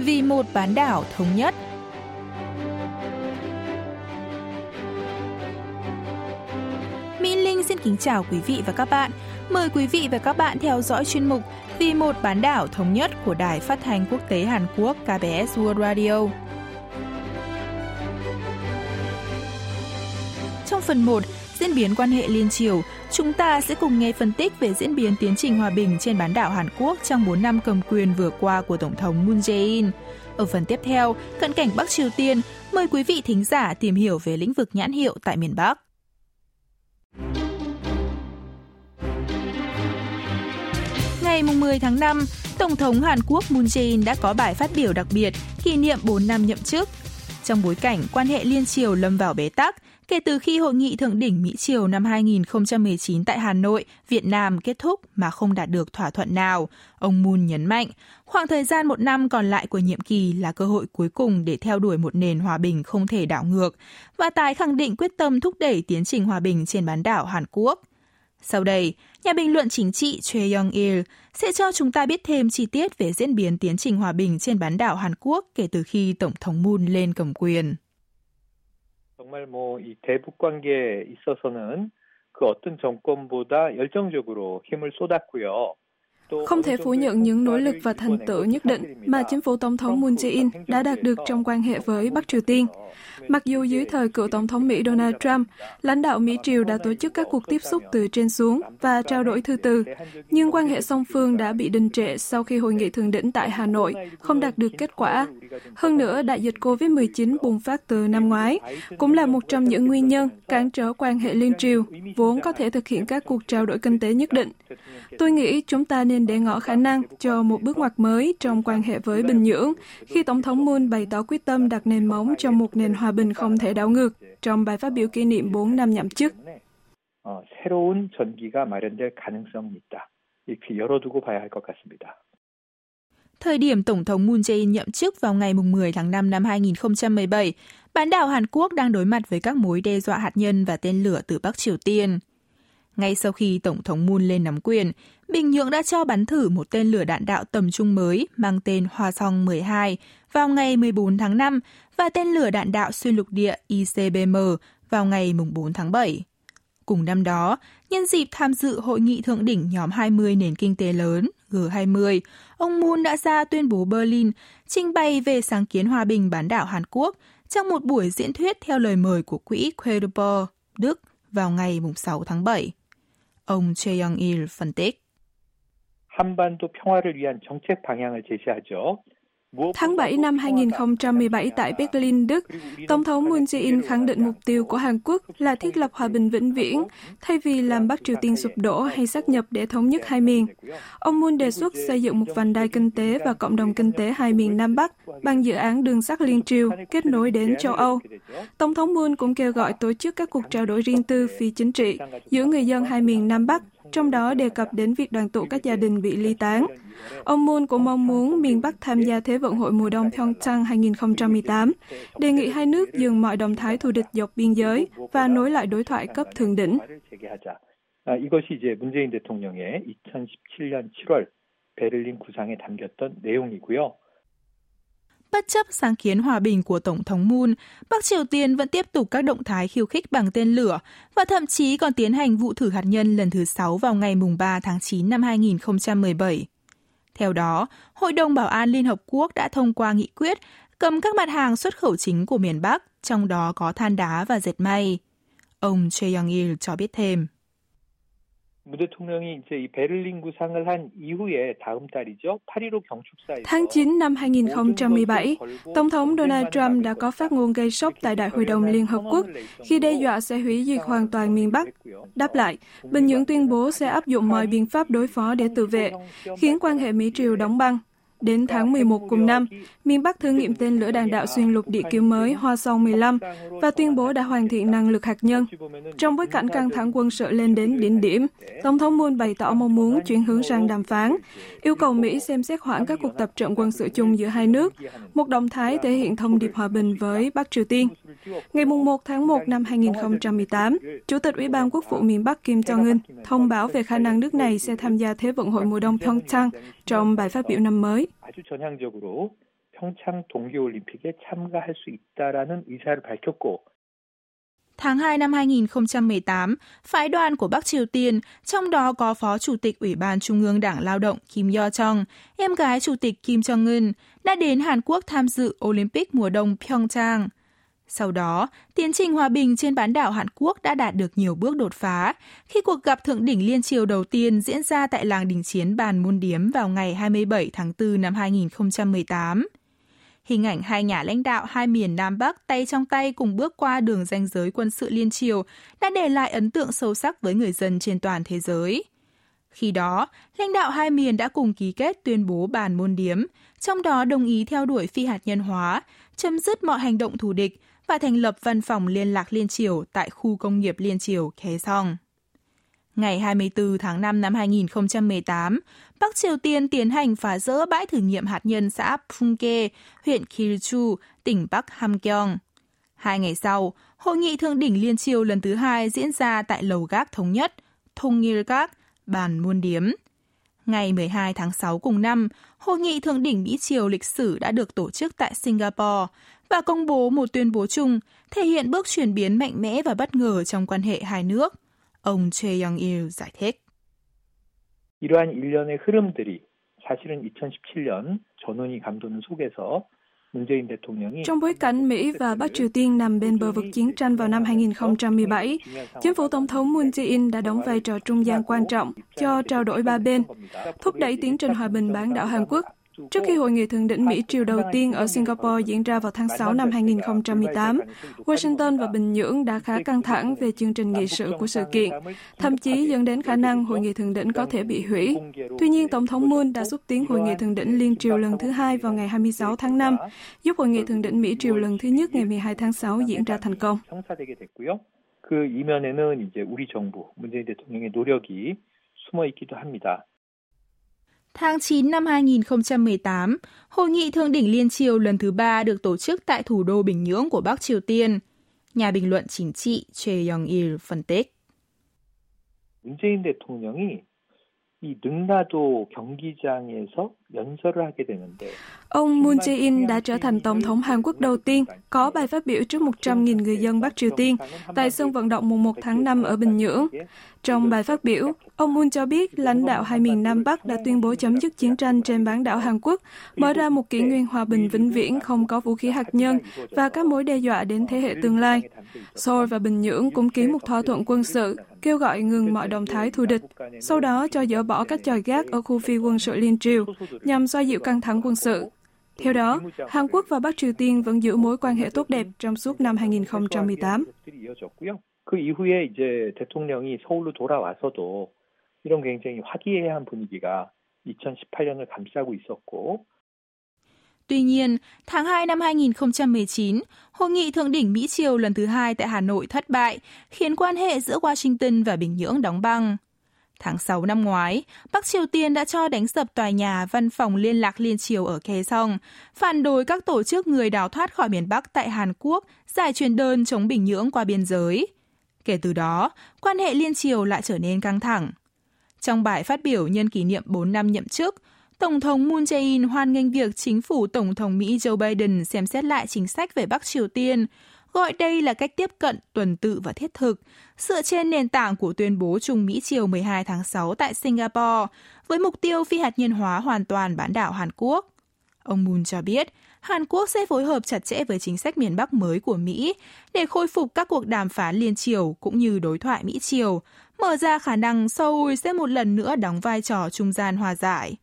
vì một bán đảo thống nhất. Mỹ Linh xin kính chào quý vị và các bạn. Mời quý vị và các bạn theo dõi chuyên mục Vì một bán đảo thống nhất của Đài Phát thanh Quốc tế Hàn Quốc KBS World Radio. Trong phần 1, diễn biến quan hệ liên triều, chúng ta sẽ cùng nghe phân tích về diễn biến tiến trình hòa bình trên bán đảo Hàn Quốc trong 4 năm cầm quyền vừa qua của Tổng thống Moon Jae-in. Ở phần tiếp theo, cận cảnh Bắc Triều Tiên, mời quý vị thính giả tìm hiểu về lĩnh vực nhãn hiệu tại miền Bắc. Ngày 10 tháng 5, Tổng thống Hàn Quốc Moon Jae-in đã có bài phát biểu đặc biệt kỷ niệm 4 năm nhậm chức. Trong bối cảnh quan hệ liên triều lâm vào bế tắc, kể từ khi hội nghị thượng đỉnh Mỹ Triều năm 2019 tại Hà Nội, Việt Nam kết thúc mà không đạt được thỏa thuận nào, ông Moon nhấn mạnh, khoảng thời gian một năm còn lại của nhiệm kỳ là cơ hội cuối cùng để theo đuổi một nền hòa bình không thể đảo ngược và tái khẳng định quyết tâm thúc đẩy tiến trình hòa bình trên bán đảo Hàn Quốc. Sau đây, nhà bình luận chính trị Choi Young-il sẽ cho chúng ta biết thêm chi tiết về diễn biến tiến trình hòa bình trên bán đảo Hàn Quốc kể từ khi Tổng thống Moon lên cầm quyền. 정말 뭐이 대북 관계에 있어서는 그 어떤 정권보다 열정적으로 힘을 쏟았고요. Không thể phủ nhận những nỗ lực và thành tựu nhất định mà chính phủ Tổng thống Moon Jae-in đã đạt được trong quan hệ với Bắc Triều Tiên. Mặc dù dưới thời cựu Tổng thống Mỹ Donald Trump, lãnh đạo Mỹ Triều đã tổ chức các cuộc tiếp xúc từ trên xuống và trao đổi thư từ, nhưng quan hệ song phương đã bị đình trệ sau khi hội nghị thượng đỉnh tại Hà Nội không đạt được kết quả. Hơn nữa, đại dịch COVID-19 bùng phát từ năm ngoái cũng là một trong những nguyên nhân cản trở quan hệ liên triều, vốn có thể thực hiện các cuộc trao đổi kinh tế nhất định. Tôi nghĩ chúng ta nên để ngỏ khả năng cho một bước ngoặt mới trong quan hệ với Bình Nhưỡng khi Tổng thống Moon bày tỏ quyết tâm đặt nền móng cho một nền hòa bình không thể đảo ngược trong bài phát biểu kỷ niệm 4 năm nhậm chức. 새로운 전기가 마련될 가능성이 있다. 이렇게 열어두고 봐야 할 것 같습니다. Thời điểm Tổng thống Moon Jae-in nhậm chức vào ngày 10 tháng 5 năm 2017, bán đảo Hàn Quốc đang đối mặt với các mối đe dọa hạt nhân và tên lửa từ Bắc Triều Tiên. Ngay sau khi Tổng thống Moon lên nắm quyền, Bình Nhưỡng đã cho bắn thử một tên lửa đạn đạo tầm trung mới mang tên Hoa Song 12 vào ngày 14 tháng 5 và tên lửa đạn đạo xuyên lục địa ICBM vào ngày 4 tháng 7. Cùng năm đó, nhân dịp tham dự hội nghị thượng đỉnh nhóm 20 nền kinh tế lớn G20, ông Moon đã ra tuyên bố Berlin trình bày về sáng kiến hòa bình bán đảo Hàn Quốc trong một buổi diễn thuyết theo lời mời của quỹ Quadrapur, Đức vào ngày 6 tháng 7. Ông Choi Young-il phân tích. Tháng 7 năm 2017 tại Berlin, Đức, Tổng thống Moon Jae-in khẳng định mục tiêu của Hàn Quốc là thiết lập hòa bình vĩnh viễn, thay vì làm Bắc Triều Tiên sụp đổ hay sát nhập để thống nhất hai miền. Ông Moon đề xuất xây dựng một vành đai kinh tế và cộng đồng kinh tế hai miền Nam Bắc bằng dự án đường sắt liên triều kết nối đến châu Âu. Tổng thống Moon cũng kêu gọi tổ chức các cuộc trao đổi riêng tư phi chính trị giữa người dân hai miền Nam Bắc trong đó đề cập đến việc đoàn tụ các gia đình bị ly tán. Ông Moon cũng mong muốn miền Bắc tham gia Thế vận hội mùa đông Pyeongchang 2018, đề nghị hai nước dừng mọi động thái thù địch dọc biên giới và nối lại đối thoại cấp thượng đỉnh. 이것이 이제 문재인 대통령의 2017년 7월 베를린 구상에 담겼던 내용이고요. Bất chấp sáng kiến hòa bình của Tổng thống Moon, Bắc Triều Tiên vẫn tiếp tục các động thái khiêu khích bằng tên lửa và thậm chí còn tiến hành vụ thử hạt nhân lần thứ 6 vào ngày 3 tháng 9 năm 2017. Theo đó, Hội đồng Bảo an Liên Hợp Quốc đã thông qua nghị quyết cấm các mặt hàng xuất khẩu chính của miền Bắc, trong đó có than đá và dệt may. Ông Choi Young-il cho biết thêm. 문 대통령이 이제 이 베를린 구상을 한 이후에 다음 달이죠. 8.15 경축사에서 Tháng 9 năm 2017, Tổng thống Donald Trump đã có phát ngôn gây sốc tại Đại hội đồng Liên Hợp Quốc khi đe dọa sẽ hủy diệt hoàn toàn miền Bắc. Đáp lại, Bình Nhưỡng tuyên bố sẽ áp dụng mọi biện pháp đối phó để tự vệ, khiến quan hệ Mỹ-Triều đóng băng. Đến tháng 11 cùng năm, miền Bắc thử nghiệm tên lửa đạn đạo xuyên lục địa kiểu mới Hoa Song 15 và tuyên bố đã hoàn thiện năng lực hạt nhân. Trong bối cảnh căng thẳng quân sự lên đến đỉnh điểm, Tổng thống Moon bày tỏ mong muốn chuyển hướng sang đàm phán, yêu cầu Mỹ xem xét hoãn các cuộc tập trận quân sự chung giữa hai nước, một động thái thể hiện thông điệp hòa bình với Bắc Triều Tiên. Ngày 1 tháng 1 năm 2018, Chủ tịch Ủy ban Quốc vụ miền Bắc Kim Jong-un thông báo về khả năng nước này sẽ tham gia Thế vận hội mùa đông Pyeongchang trong bài phát biểu năm mới. Tháng 2 năm 2018, phái đoàn của Bắc Triều Tiên, trong đó có Phó Chủ tịch Ủy ban Trung ương Đảng Lao động Kim Yo Chong, em gái Chủ tịch Kim Jong Un, đã đến Hàn Quốc tham dự Olympic mùa đông Pyeongchang – sau đó, tiến trình hòa bình trên bán đảo Hàn Quốc đã đạt được nhiều bước đột phá khi cuộc gặp thượng đỉnh liên triều đầu tiên diễn ra tại làng đình chiến Bàn Môn Điếm vào ngày 27 tháng 4 năm 2018. Hình ảnh hai nhà lãnh đạo hai miền Nam Bắc tay trong tay cùng bước qua đường ranh giới quân sự liên triều đã để lại ấn tượng sâu sắc với người dân trên toàn thế giới. Khi đó, lãnh đạo hai miền đã cùng ký kết tuyên bố bàn môn điếm, trong đó đồng ý theo đuổi phi hạt nhân hóa, chấm dứt mọi hành động thù địch và thành lập văn phòng liên lạc liên triều tại khu công nghiệp liên triều Khé Song. Ngày 24 tháng 5 năm 2018, Bắc Triều Tiên tiến hành phá rỡ bãi thử nghiệm hạt nhân xã Pungke, huyện Kilchu, tỉnh Bắc Hamgyong. Hai ngày sau, Hội nghị thượng đỉnh liên triều lần thứ hai diễn ra tại Lầu Gác Thống Nhất, Thung Gác, bàn Muôn Điếm. Ngày 12 tháng 6 cùng năm, Hội nghị thượng đỉnh Mỹ Triều lịch sử đã được tổ chức tại Singapore và công bố một tuyên bố chung thể hiện bước chuyển biến mạnh mẽ và bất ngờ trong quan hệ hai nước. Ông Choi Young-il giải thích. 이러한 일련의 흐름들이 사실은 2017년 전원이 감도는 속에서 trong bối cảnh Mỹ và Bắc Triều Tiên nằm bên bờ vực chiến tranh vào năm 2017, chính phủ Tổng thống Moon Jae-in đã đóng vai trò trung gian quan trọng cho trao đổi ba bên, thúc đẩy tiến trình hòa bình bán đảo Hàn Quốc Trước khi hội nghị thượng đỉnh Mỹ Triều đầu tiên ở Singapore diễn ra vào tháng 6 năm 2018, Washington và Bình Nhưỡng đã khá căng thẳng về chương trình nghị sự của sự kiện, thậm chí dẫn đến khả năng hội nghị thượng đỉnh có thể bị hủy. Tuy nhiên, Tổng thống Moon đã xúc tiến hội nghị thượng đỉnh Liên Triều lần thứ hai vào ngày 26 tháng 5, giúp hội nghị thượng đỉnh Mỹ Triều lần thứ nhất ngày 12 tháng 6 diễn ra thành công. 그 이면에는 이제 우리 정부 문재인 대통령의 노력이 숨어 있기도 합니다. Tháng 9 năm 2018, Hội nghị Thượng đỉnh Liên Triều lần thứ ba được tổ chức tại thủ đô Bình Nhưỡng của Bắc Triều Tiên. Nhà bình luận chính trị Choi Young-il phân tích. 문재인 대통령이 이 능라도 경기장에서 연설을 하게 되는데 Ông Moon Jae-in đã trở thành Tổng thống Hàn Quốc đầu tiên có bài phát biểu trước 100.000 người dân Bắc Triều Tiên tại sân vận động mùng 1 tháng 5 ở Bình Nhưỡng. Trong bài phát biểu, ông Moon cho biết lãnh đạo hai miền Nam Bắc đã tuyên bố chấm dứt chiến tranh trên bán đảo Hàn Quốc, mở ra một kỷ nguyên hòa bình vĩnh viễn không có vũ khí hạt nhân và các mối đe dọa đến thế hệ tương lai. Seoul và Bình Nhưỡng cũng ký một thỏa thuận quân sự, kêu gọi ngừng mọi động thái thù địch, sau đó cho dỡ bỏ các chòi gác ở khu phi quân sự Liên Triều nhằm xoa dịu căng thẳng quân sự. Theo đó, Hàn Quốc và Bắc Triều Tiên vẫn giữ mối quan hệ tốt đẹp trong suốt năm 2018. 그 이후에 이제 대통령이 서울로 돌아와서도 이런 굉장히 화기애애한 분위기가 2018년을 감싸고 있었고 Tuy nhiên, tháng 2 năm 2019, hội nghị thượng đỉnh Mỹ Triều lần thứ hai tại Hà Nội thất bại, khiến quan hệ giữa Washington và Bình Nhưỡng đóng băng. Tháng 6 năm ngoái, Bắc Triều Tiên đã cho đánh sập tòa nhà văn phòng liên lạc liên triều ở Khe Song, phản đối các tổ chức người đào thoát khỏi miền Bắc tại Hàn Quốc giải truyền đơn chống Bình Nhưỡng qua biên giới. Kể từ đó, quan hệ liên triều lại trở nên căng thẳng. Trong bài phát biểu nhân kỷ niệm 4 năm nhậm chức, Tổng thống Moon Jae-in hoan nghênh việc chính phủ Tổng thống Mỹ Joe Biden xem xét lại chính sách về Bắc Triều Tiên, gọi đây là cách tiếp cận tuần tự và thiết thực, dựa trên nền tảng của tuyên bố Trung Mỹ chiều 12 tháng 6 tại Singapore, với mục tiêu phi hạt nhân hóa hoàn toàn bán đảo Hàn Quốc. Ông Moon cho biết, Hàn Quốc sẽ phối hợp chặt chẽ với chính sách miền Bắc mới của Mỹ để khôi phục các cuộc đàm phán liên triều cũng như đối thoại Mỹ-Triều, mở ra khả năng Seoul sẽ một lần nữa đóng vai trò trung gian hòa giải.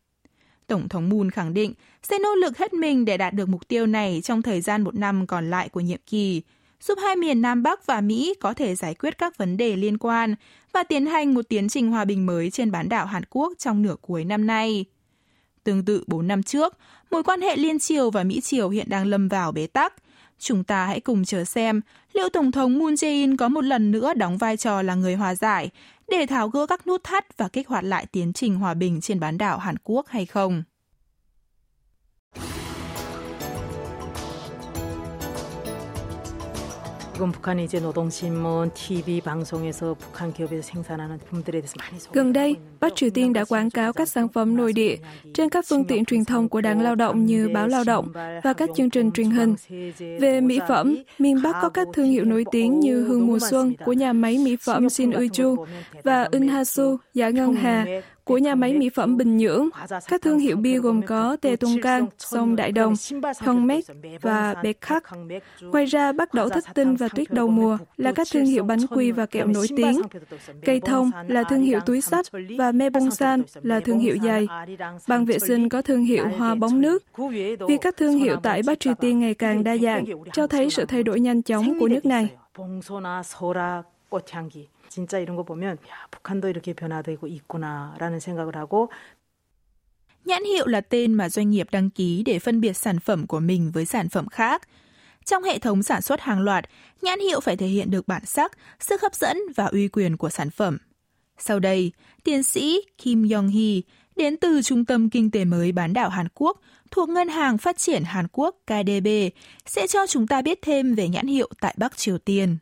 Tổng thống Moon khẳng định sẽ nỗ lực hết mình để đạt được mục tiêu này trong thời gian một năm còn lại của nhiệm kỳ, giúp hai miền Nam Bắc và Mỹ có thể giải quyết các vấn đề liên quan và tiến hành một tiến trình hòa bình mới trên bán đảo Hàn Quốc trong nửa cuối năm nay. Tương tự 4 năm trước, mối quan hệ liên triều và Mỹ triều hiện đang lâm vào bế tắc. Chúng ta hãy cùng chờ xem liệu Tổng thống Moon Jae-in có một lần nữa đóng vai trò là người hòa giải để tháo gỡ các nút thắt và kích hoạt lại tiến trình hòa bình trên bán đảo Hàn Quốc hay không. 지금 북한이 이제 노동신문, TV 방송에서 북한 기업에서 생산하는 제품들에 대해서 많이 Gần đây, Bắc Triều Tiên đã quảng cáo các sản phẩm nội địa trên các phương tiện truyền thông của Đảng Lao động như Báo Lao động và các chương trình truyền hình. Về mỹ phẩm, miền Bắc có các thương hiệu nổi tiếng như Hương Mùa Xuân của nhà máy mỹ phẩm Shin Uichu và Inhasu, Dạ Ngân Hà của nhà máy mỹ phẩm Bình Nhưỡng. Các thương hiệu bia gồm có Tê Tung Cang, Sông Đại Đồng, Hồng Mét và Bệt Khắc. Ngoài ra, Bắc đẩu Thích Tinh và Tuyết Đầu Mùa là các thương hiệu bánh quy và kẹo nổi tiếng. Cây thông là thương hiệu túi sách và Me Bông San là thương hiệu giày. Bằng vệ sinh có thương hiệu hoa bóng nước. Việc các thương hiệu tại Bắc Triều Tiên ngày càng đa dạng cho thấy sự thay đổi nhanh chóng của nước này. 꽃향기. 진짜 이런 거 보면 야, 북한도 이렇게 변화되고 있구나라는 생각을 하고 Nhãn hiệu là tên mà doanh nghiệp đăng ký để phân biệt sản phẩm của mình với sản phẩm khác. Trong hệ thống sản xuất hàng loạt, nhãn hiệu phải thể hiện được bản sắc, sức hấp dẫn và uy quyền của sản phẩm. Sau đây, tiến sĩ Kim Yong-hee đến từ Trung tâm Kinh tế mới bán đảo Hàn Quốc thuộc Ngân hàng Phát triển Hàn Quốc KDB sẽ cho chúng ta biết thêm về nhãn hiệu tại Bắc Triều Tiên.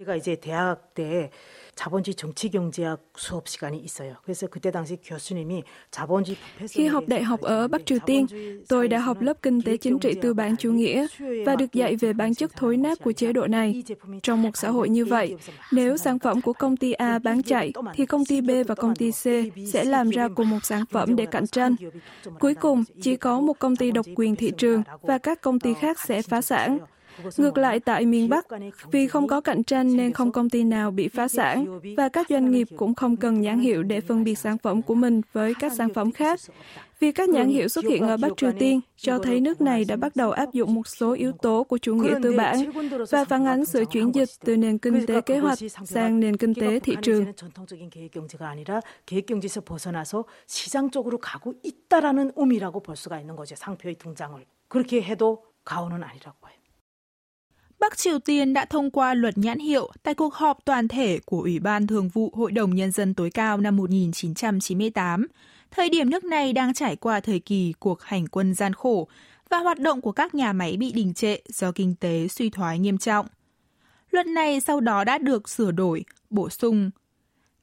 제가 이제 대학 때 자본주의 정치경제학 수업 시간이 있어요. 그래서 그때 당시 교수님이 자본주의 Khi học đại học ở Bắc Triều Tiên, tôi đã học lớp kinh tế chính trị tư bản chủ nghĩa và được dạy về bản chất thối nát của chế độ này. Trong một xã hội như vậy, nếu sản phẩm của công ty A bán chạy, thì công ty B và công ty C sẽ làm ra cùng một sản phẩm để cạnh tranh. Cuối cùng, chỉ có một công ty độc quyền thị trường và các công ty khác sẽ phá sản. Ngược lại tại miền Bắc, vì không có cạnh tranh nên không công ty nào bị phá sản và các doanh nghiệp cũng không cần nhãn hiệu để phân biệt sản phẩm của mình với các sản phẩm khác. Vì các nhãn hiệu xuất hiện ở Bắc Triều Tiên cho thấy nước này đã bắt đầu áp dụng một số yếu tố của chủ nghĩa tư bản và phản ánh sự chuyển dịch từ nền kinh tế kế hoạch sang nền kinh tế thị trường. 그렇게 해도 가오는 아니라고 해요. Bắc Triều Tiên đã thông qua luật nhãn hiệu tại cuộc họp toàn thể của Ủy ban Thường vụ Hội đồng Nhân dân tối cao năm 1998. Thời điểm nước này đang trải qua thời kỳ cuộc hành quân gian khổ và hoạt động của các nhà máy bị đình trệ do kinh tế suy thoái nghiêm trọng. Luật này sau đó đã được sửa đổi, bổ sung.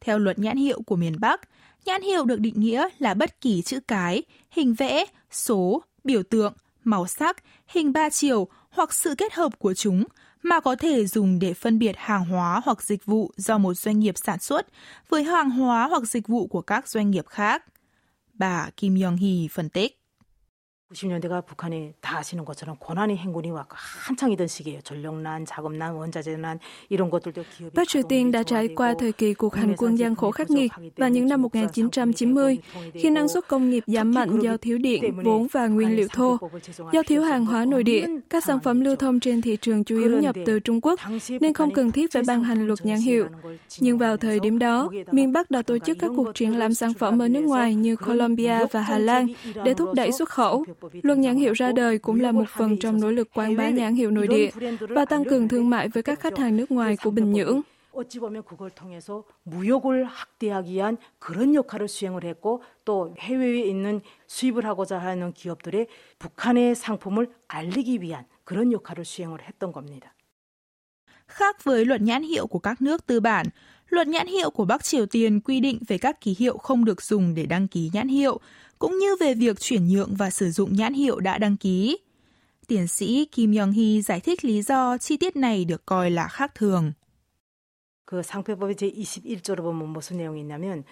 Theo luật nhãn hiệu của miền Bắc, nhãn hiệu được định nghĩa là bất kỳ chữ cái, hình vẽ, số, biểu tượng, màu sắc, hình ba chiều hoặc sự kết hợp của chúng mà có thể dùng để phân biệt hàng hóa hoặc dịch vụ do một doanh nghiệp sản xuất với hàng hóa hoặc dịch vụ của các doanh nghiệp khác. Bà Kim Yong-hee phân tích. 90년대가 북한이 다 아시는 것처럼 고난의 행군이 와 한창이던 시기예요. 전력난, 자금난, 원자재난 이런 것들도 기업이 Bắc Triều Tiên đã trải qua thời kỳ cuộc hành quân gian khổ khắc nghiệt và những năm 1990 khi năng suất công nghiệp giảm mạnh do thiếu điện, vốn và nguyên liệu thô. Do thiếu hàng hóa nội địa, các sản phẩm lưu thông trên thị trường chủ yếu nhập từ Trung Quốc nên không cần thiết phải ban hành luật nhãn hiệu. Nhưng vào thời điểm đó, miền Bắc đã tổ chức các cuộc triển lãm sản phẩm ở nước ngoài như Colombia và Hà Lan để thúc đẩy xuất khẩu. Luật nhãn hiệu ra đời cũng là một phần trong nỗ lực quảng bá nhãn hiệu nội địa và tăng cường thương mại với các khách hàng nước ngoài của Bình Nhưỡng. 어찌 보면 그걸 통해서 무역을 확대하기 위한 그런 역할을 수행을 했고 또 해외에 있는 수입을 하고자 하는 기업들의 북한의 상품을 알리기 위한 그런 역할을 수행을 했던 겁니다. Khác với luật nhãn hiệu của các nước tư bản, luật nhãn hiệu của Bắc Triều Tiên quy định về các ký hiệu không được dùng để đăng ký nhãn hiệu, cũng như về việc chuyển nhượng và sử dụng nhãn hiệu đã đăng ký. Tiến sĩ Kim Yong-hee giải thích lý do chi tiết này được coi là khác thường. 그 상표법의 제21조로 보면 무슨 내용이 있냐면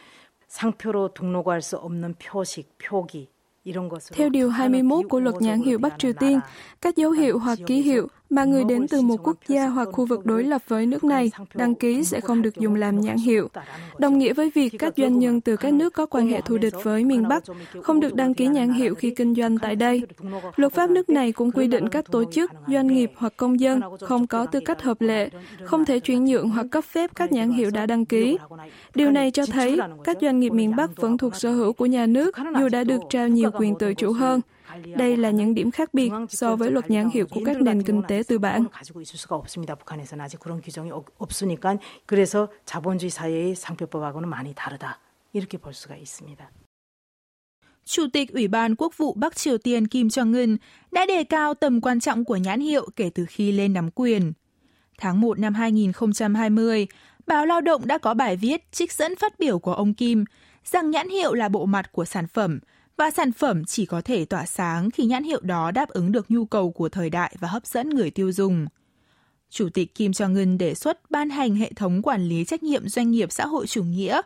상표로 등록할 수 없는 표식, 표기 theo Điều 21 của luật nhãn hiệu Bắc Triều Tiên, các dấu hiệu hoặc ký hiệu mà người đến từ một quốc gia hoặc khu vực đối lập với nước này đăng ký sẽ không được dùng làm nhãn hiệu. Đồng nghĩa với việc các doanh nhân từ các nước có quan hệ thù địch với miền Bắc không được đăng ký nhãn hiệu khi kinh doanh tại đây. Luật pháp nước này cũng quy định các tổ chức, doanh nghiệp hoặc công dân không có tư cách hợp lệ, không thể chuyển nhượng hoặc cấp phép các nhãn hiệu đã đăng ký. Điều này cho thấy các doanh nghiệp miền Bắc vẫn thuộc sở hữu của nhà nước dù đã được trao nhiều quyền tự chủ hơn. Đây là những điểm khác biệt so với luật nhãn hiệu của các nền kinh tế tư bản. Chủ tịch Ủy ban Quốc vụ Bắc Triều Tiên Kim Jong-un đã đề cao tầm quan trọng của nhãn hiệu kể từ khi lên nắm quyền. Tháng 1 năm 2020, báo Lao động đã có bài viết trích dẫn phát biểu của ông Kim rằng nhãn hiệu là bộ mặt của sản phẩm – và sản phẩm chỉ có thể tỏa sáng khi nhãn hiệu đó đáp ứng được nhu cầu của thời đại và hấp dẫn người tiêu dùng. Chủ tịch Kim Jong-un đề xuất ban hành hệ thống quản lý trách nhiệm doanh nghiệp xã hội chủ nghĩa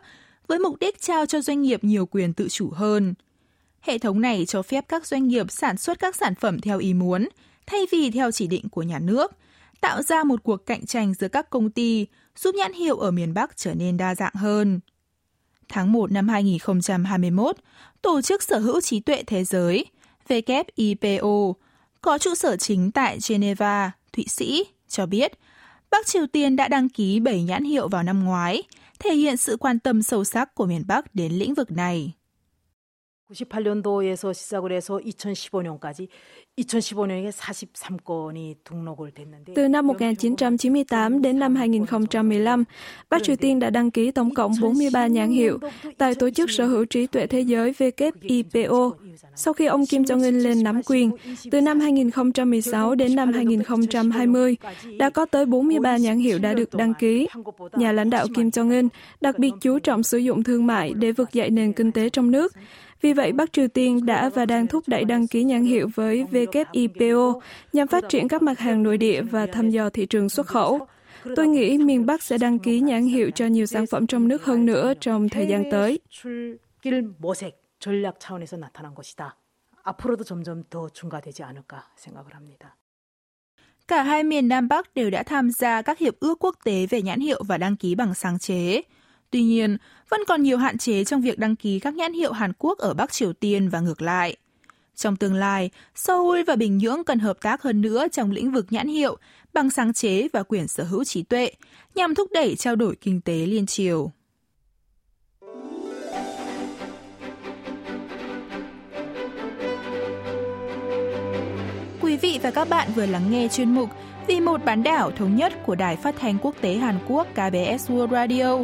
với mục đích trao cho doanh nghiệp nhiều quyền tự chủ hơn. Hệ thống này cho phép các doanh nghiệp sản xuất các sản phẩm theo ý muốn, thay vì theo chỉ định của nhà nước, tạo ra một cuộc cạnh tranh giữa các công ty, giúp nhãn hiệu ở miền Bắc trở nên đa dạng hơn. Tháng 1 năm 2021, Tổ chức Sở hữu trí tuệ thế giới WIPO có trụ sở chính tại Geneva, Thụy Sĩ, cho biết Bắc Triều Tiên đã đăng ký 7 nhãn hiệu vào năm ngoái, thể hiện sự quan tâm sâu sắc của miền Bắc đến lĩnh vực này. 98년도에서 시작을 해서 2015년까지 2015년에 43건이 등록을 됐는데 Từ năm 1998 đến năm 2015, Bắc Triều Tiên đã đăng ký tổng cộng 43 nhãn hiệu tại Tổ chức Sở hữu trí tuệ thế giới WIPO. Sau khi ông Kim Jong-un lên nắm quyền, từ năm 2016 đến năm 2020, đã có tới 43 nhãn hiệu đã được đăng ký. Nhà lãnh đạo Kim Jong-un đặc biệt chú trọng sử dụng thương mại để vực dậy nền kinh tế trong nước, Vì vậy, Bắc Triều Tiên đã và đang thúc đẩy đăng ký nhãn hiệu với WIPO nhằm phát triển các mặt hàng nội địa và thăm dò thị trường xuất khẩu. Tôi nghĩ miền Bắc sẽ đăng ký nhãn hiệu cho nhiều sản phẩm trong nước hơn nữa trong thời gian tới. Cả hai miền Nam Bắc đều đã tham gia các hiệp ước quốc tế về nhãn hiệu và đăng ký bằng sáng chế. Tuy nhiên, vẫn còn nhiều hạn chế trong việc đăng ký các nhãn hiệu Hàn Quốc ở Bắc Triều Tiên và ngược lại. Trong tương lai, Seoul và Bình Nhưỡng cần hợp tác hơn nữa trong lĩnh vực nhãn hiệu, bằng sáng chế và quyền sở hữu trí tuệ, nhằm thúc đẩy trao đổi kinh tế liên triều. Quý vị và các bạn vừa lắng nghe chuyên mục Vì một bán đảo thống nhất của Đài Phát thanh Quốc tế Hàn Quốc KBS World Radio.